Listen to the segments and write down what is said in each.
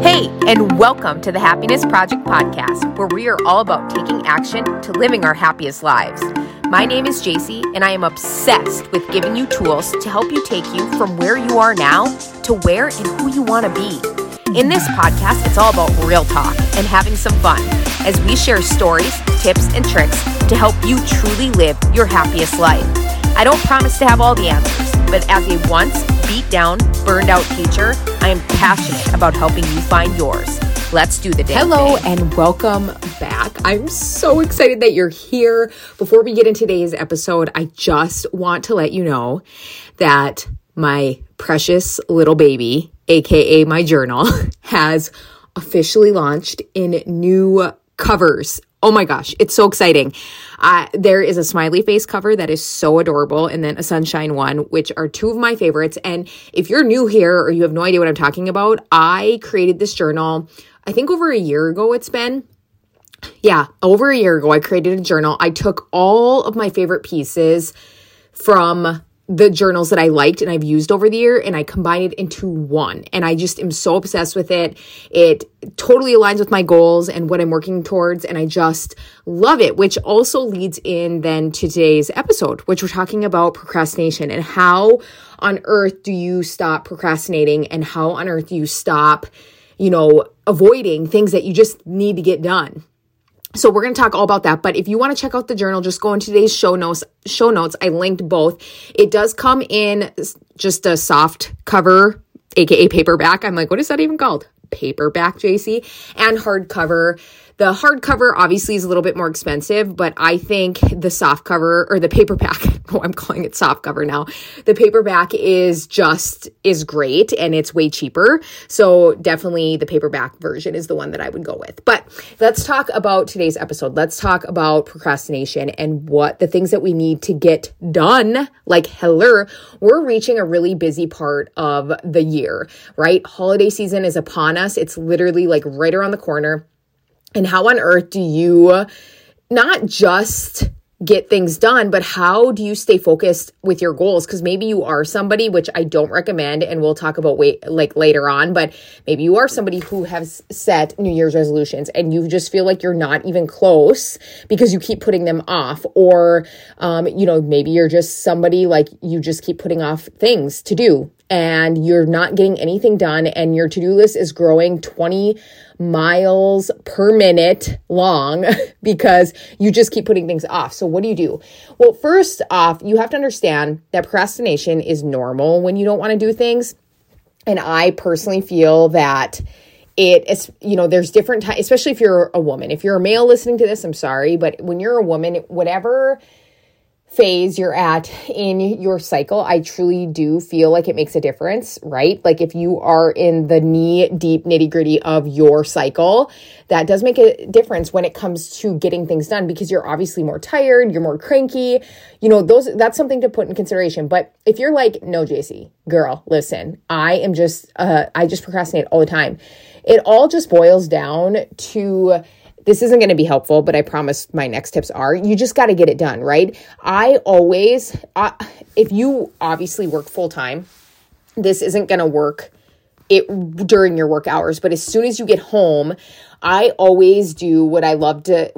Hey, and welcome to the Happiness Project podcast, where we are all about taking action to living our happiest lives. My name is JC, and I am obsessed with giving you tools to help you take you from where you are now to where and who you want to be. In this podcast, it's all about real talk and having some fun as we share stories, tips, and tricks to help you truly live your happiest life. I don't promise to have all the answers, but as a once beat down, burned out teacher, I am passionate about helping you find yours. Let's do the day. Hello and welcome back. I'm so excited that you're here. Before we get into today's episode, I just want to let you know that my precious little baby, aka my journal, has officially launched in new covers. Oh my gosh, it's so exciting. Uh, there is a smiley face cover that is so adorable, and then a sunshine one, which are two of my favorites. And if you're new here or you have no idea what I'm talking about, I created this journal I think over a year ago it's been. Yeah, over a year ago, I created a journal. I took all of my favorite pieces from the journals that I liked and I've used over the year and I combine it into one. And I just am so obsessed with it. It totally aligns with my goals and what I'm working towards. And I just love it, which also leads in then to today's episode, which we're talking about procrastination and how on earth do you stop procrastinating and how on earth do you stop you know, avoiding things that you just need to get done. So we're going to talk all about that. But if you want to check out the journal, just go in today's show notes. Show notes. I linked both. It does come in just a soft cover, aka paperback. I'm like, what is that even called? Paperback, JC, and hardcover. The hardcover obviously is a little bit more expensive, but I think the soft cover or the paperback, oh, I'm calling it soft cover now. The paperback is just is great and it's way cheaper. So definitely the paperback version is the one that I would go with. But let's talk about today's episode. Let's talk about procrastination and what the things that we need to get done. Like hello, we're reaching a really busy part of the year, right? Holiday season is upon us. It's literally like right around the corner. And how on earth do you not just get things done, but how do you stay focused with your goals? Because maybe you are somebody, which I don't recommend, and we'll talk about wait like later on, but maybe you are somebody who has set New Year's resolutions and you just feel like you're not even close because you keep putting them off, or um, you know, maybe you're just somebody like you just keep putting off things to do and you're not getting anything done and your to-do list is growing 20 miles per minute long because you just keep putting things off. So what do you do? Well, first off, you have to understand that procrastination is normal when you don't want to do things. And I personally feel that it is you know there's different times especially if you're a woman if you're a male listening to this i'm sorry but when you're a woman whatever phase you're at in your cycle, I truly do feel like it makes a difference, right? Like if you are in the knee deep nitty gritty of your cycle, that does make a difference when it comes to getting things done because you're obviously more tired, you're more cranky, you know, those that's something to put in consideration. But if you're like, no, JC, girl, listen, I am just, uh, I just procrastinate all the time. It all just boils down to this isn't going to be helpful, but I promise my next tips are. You just got to get it done, right? I always, uh, if you obviously work full time, this isn't going to work it during your work hours, but as soon as you get home, I always do what I love to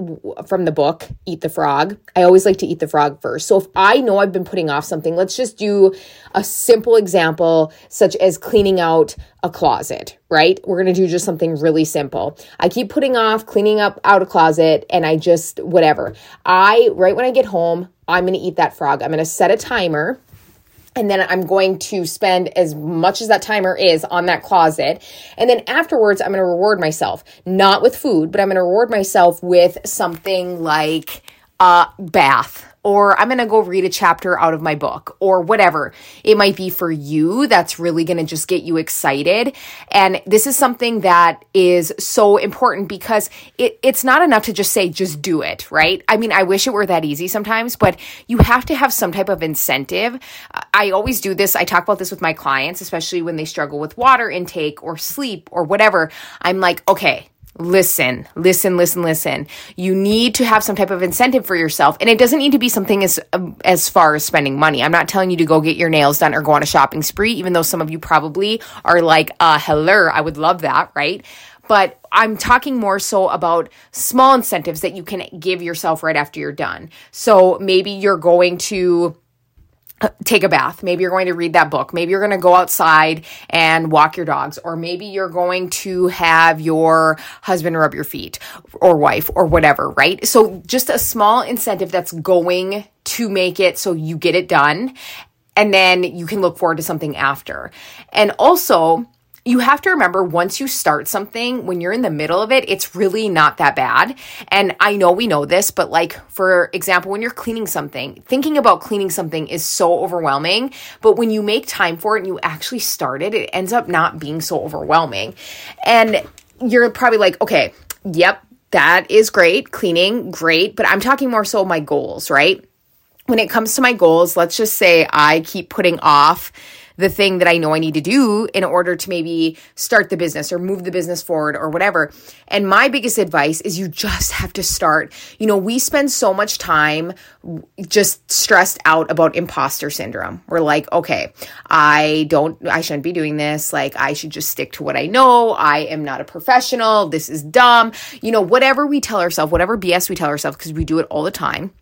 from the book, Eat the Frog. I always like to eat the frog first. So if I know I've been putting off something, let's just do a simple example, such as cleaning out a closet, right? We're going to do just something really simple. I keep putting off cleaning up out a closet and I just, whatever. I, right when I get home, I'm going to eat that frog. I'm going to set a timer and then I'm going to spend as much as that timer is on that closet. And then afterwards, I'm going to reward myself, not with food, but I'm going to reward myself with something like a bath or I'm going to go read a chapter out of my book or whatever it might be for you that's really going to just get you excited. And this is something that is so important because it, it's not enough to just say, just do it, right? I mean, I wish it were that easy sometimes, but you have to have some type of incentive. I always do this. I talk about this with my clients, especially when they struggle with water intake or sleep or whatever. I'm like, okay, listen, listen, listen, listen. You need to have some type of incentive for yourself. And it doesn't need to be something as, as far as spending money. I'm not telling you to go get your nails done or go on a shopping spree, even though some of you probably are like, uh, hello, I would love that, right? But I'm talking more so about small incentives that you can give yourself right after you're done. So maybe you're going to, take a bath. Maybe you're going to read that book. Maybe you're going to go outside and walk your dogs. Or maybe you're going to have your husband rub your feet or wife or whatever, right? So just a small incentive that's going to make it so you get it done. And then you can look forward to something after. And also, you have to remember once you start something, when you're in the middle of it, it's really not that bad. And I know we know this, but like, for example, when you're cleaning something, thinking about cleaning something is so overwhelming. But when you make time for it and you actually start it, it ends up not being so overwhelming. And you're probably like, okay, yep, that is great. Cleaning, great. But I'm talking more so my goals, right? When it comes to my goals, let's just say I keep putting off the thing that I know I need to do in order to maybe start the business or move the business forward or whatever. And my biggest advice is you just have to start. You know, we spend so much time just stressed out about imposter syndrome. We're like, okay, I don't, I shouldn't be doing this. Like, I should just stick to what I know. I am not a professional. This is dumb. You know, whatever we tell ourselves, whatever BS we tell ourselves, because we do it all the time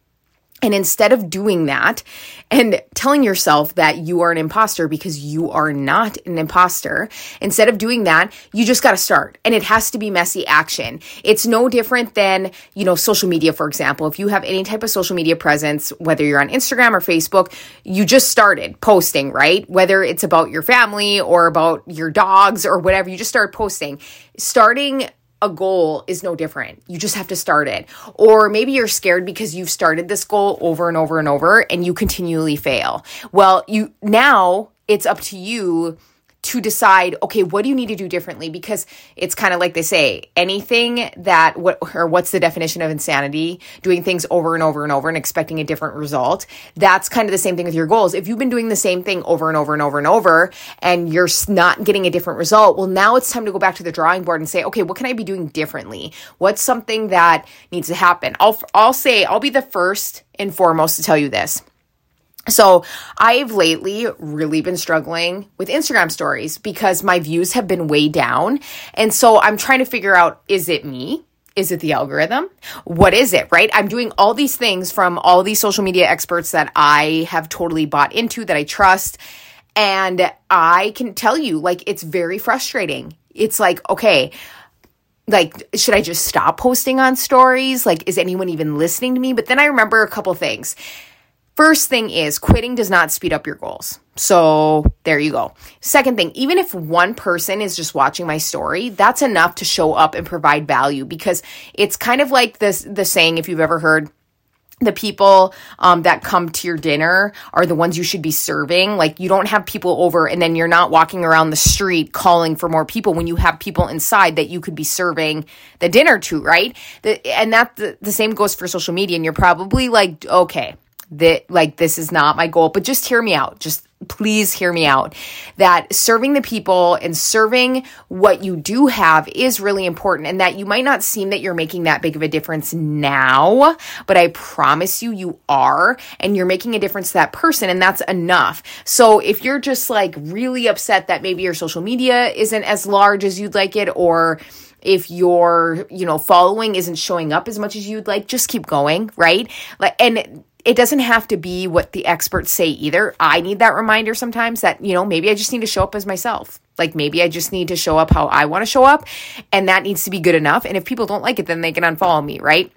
and instead of doing that and telling yourself that you are an imposter because you are not an imposter, instead of doing that, you just got to start. And it has to be messy action. It's no different than, you know, social media, for example. If you have any type of social media presence, whether you're on Instagram or Facebook, you just started posting, right? Whether it's about your family or about your dogs or whatever, you just started posting. Starting a goal is no different. You just have to start it. Or maybe you're scared because you've started this goal over and over and over and you continually fail. Well, you now it's up to you to decide okay what do you need to do differently? Because it's kind of like they say anything that what or what's the definition of insanity? Doing things over and over and over and expecting a different result. That's kind of the same thing with your goals. If you've been doing the same thing over and over and over and over and you're not getting a different result well now it's time to go back to the drawing board and say okay what can i be doing differently? What's something that needs to happen? I'll i'll say i'll be the first and foremost to tell you this so I've lately really been struggling with Instagram stories because my views have been way down. And so I'm trying to figure out is it me? Is it the algorithm? What is it, right? I'm doing all these things from all these social media experts that I have totally bought into, that I trust. And I can tell you, like, it's very frustrating. It's like, okay, like should i just stop posting on stories like is anyone even listening to me but then i remember a couple things First thing is quitting does not speed up your goals. So there you go. Second thing, even if one person is just watching my story, that's enough to show up and provide value because it's kind of like this the saying if you've ever heard the people um, that come to your dinner are the ones you should be serving. Like you don't have people over and then you're not walking around the street calling for more people when you have people inside that you could be serving the dinner to, right? The, and that the, the same goes for social media. And you're probably like, okay, that like this is not my goal, but just hear me out. Just please hear me out that serving the people and serving what you do have is really important and that you might not seem that you're making that big of a difference now but i promise you you are and you're making a difference to that person and that's enough so if you're just like really upset that maybe your social media isn't as large as you'd like it or if your you know following isn't showing up as much as you'd like just keep going right like and it doesn't have to be what the experts say either. I need that reminder sometimes that, you know, maybe I just need to show up as myself. Like maybe I just need to show up how I want to show up and that needs to be good enough. And if people don't like it, then they can unfollow me, right?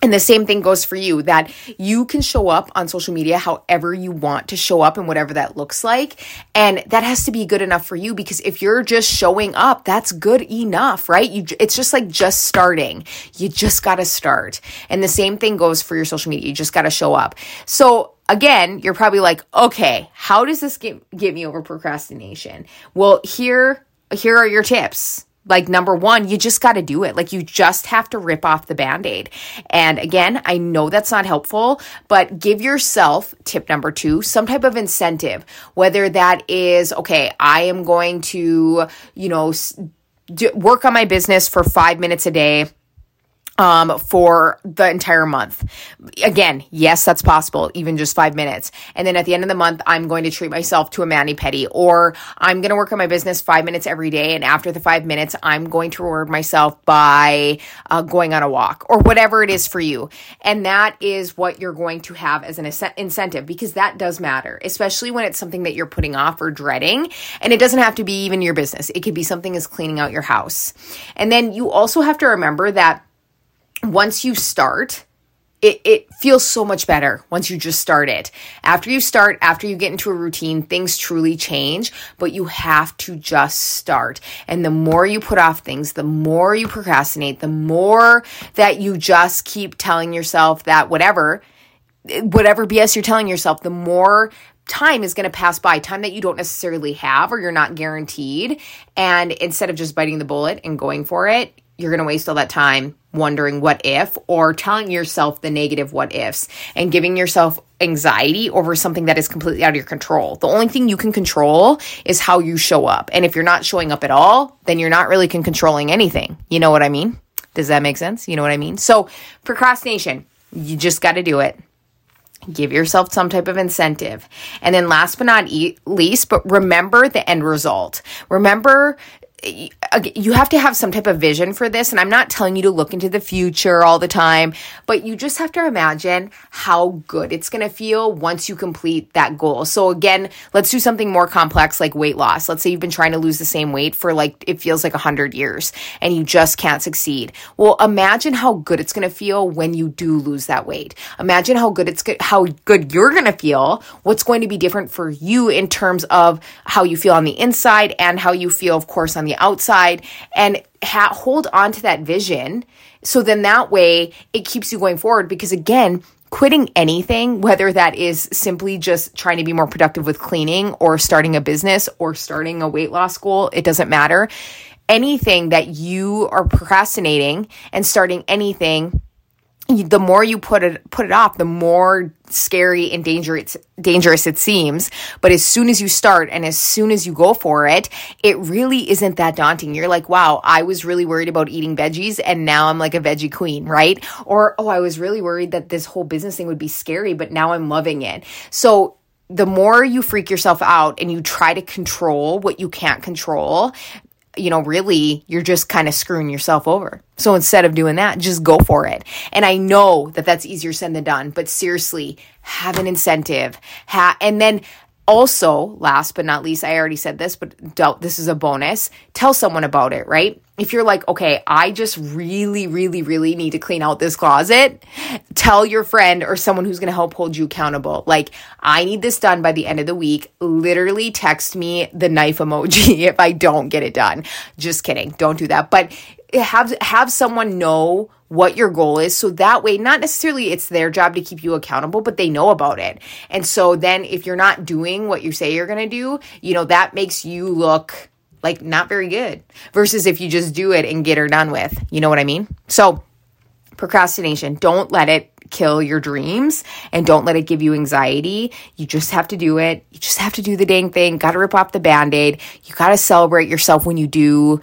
And the same thing goes for you that you can show up on social media however you want to show up and whatever that looks like. And that has to be good enough for you because if you're just showing up, that's good enough, right? You, it's just like just starting. You just got to start. And the same thing goes for your social media. You just got to show up. So again, you're probably like, okay, how does this get, get me over procrastination? Well, here, here are your tips like number one, you just got to do it. Like you just have to rip off the band aid. And again, I know that's not helpful, but give yourself tip number two, some type of incentive, whether that is, okay, I am going to, you know, do, work on my business for five minutes a day um, for the entire month. Again, yes, that's possible, even just five minutes. And then at the end of the month, I'm going to treat myself to a mani pedi, or I'm going to work on my business five minutes every day. And after the five minutes, I'm going to reward myself by uh, going on a walk or whatever it is for you. And that is what you're going to have as an incentive because that does matter, especially when it's something that you're putting off or dreading. And it doesn't have to be even your business. It could be something as cleaning out your house. And then you also have to remember that once you start, it, it feels so much better once you just start it. After you start, after you get into a routine, things truly change, but you have to just start. And the more you put off things, the more you procrastinate, the more that you just keep telling yourself that whatever, whatever BS you're telling yourself, the more time is going to pass by, time that you don't necessarily have or you're not guaranteed. And instead of just biting the bullet and going for it, you're going to waste all that time wondering what if or telling yourself the negative what ifs and giving yourself anxiety over something that is completely out of your control. The only thing you can control is how you show up. And if you're not showing up at all, then you're not really controlling anything. You know what I mean? Does that make sense? You know what I mean? So, procrastination, you just got to do it. Give yourself some type of incentive. And then last but not least, but remember the end result. Remember you have to have some type of vision for this. And I'm not telling you to look into the future all the time, but you just have to imagine how good it's going to feel once you complete that goal. So again, let's do something more complex like weight loss. Let's say you've been trying to lose the same weight for like, it feels like a hundred years and you just can't succeed. Well, imagine how good it's going to feel when you do lose that weight. Imagine how good it's how good you're going to feel. What's going to be different for you in terms of how you feel on the inside and how you feel, of course, on the outside and ha- hold on to that vision. So then that way it keeps you going forward because again, quitting anything, whether that is simply just trying to be more productive with cleaning or starting a business or starting a weight loss goal, it doesn't matter. Anything that you are procrastinating and starting anything the more you put it put it off, the more scary and dangerous dangerous it seems. But as soon as you start and as soon as you go for it, it really isn't that daunting. You're like, wow, I was really worried about eating veggies and now I'm like a veggie queen, right? Or oh, I was really worried that this whole business thing would be scary, but now I'm loving it. So the more you freak yourself out and you try to control what you can't control, you know, really you're just kind of screwing yourself over. So instead of doing that, just go for it. And I know that that's easier said than done, but seriously, have an incentive. Ha- and then also, last but not least, I already said this, but this is a bonus. Tell someone about it, right? If you're like, okay, I just really, really, really need to clean out this closet, tell your friend or someone who's going to help hold you accountable. Like, I need this done by the end of the week. Literally text me the knife emoji if I don't get it done. Just kidding. Don't do that. But have have someone know what your goal is so that way not necessarily it's their job to keep you accountable but they know about it and so then if you're not doing what you say you're going to do you know that makes you look like not very good versus if you just do it and get her done with you know what i mean so procrastination don't let it kill your dreams and don't let it give you anxiety. You just have to do it. You just have to do the dang thing. Got to rip off the band aid. You got to celebrate yourself when you do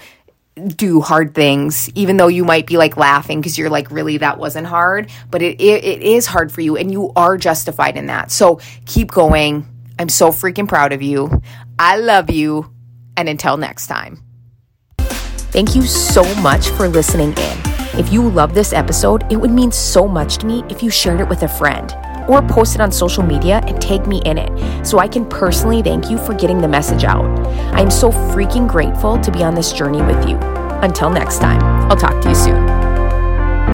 do hard things, even though you might be like laughing because you're like, really, that wasn't hard, but it, it, it is hard for you and you are justified in that. So keep going. I'm so freaking proud of you. I love you. And until next time. Thank you so much for listening in. If you love this episode, it would mean so much to me if you shared it with a friend or post it on social media and tag me in it so I can personally thank you for getting the message out. I am so freaking grateful to be on this journey with you. Until next time, I'll talk to you soon.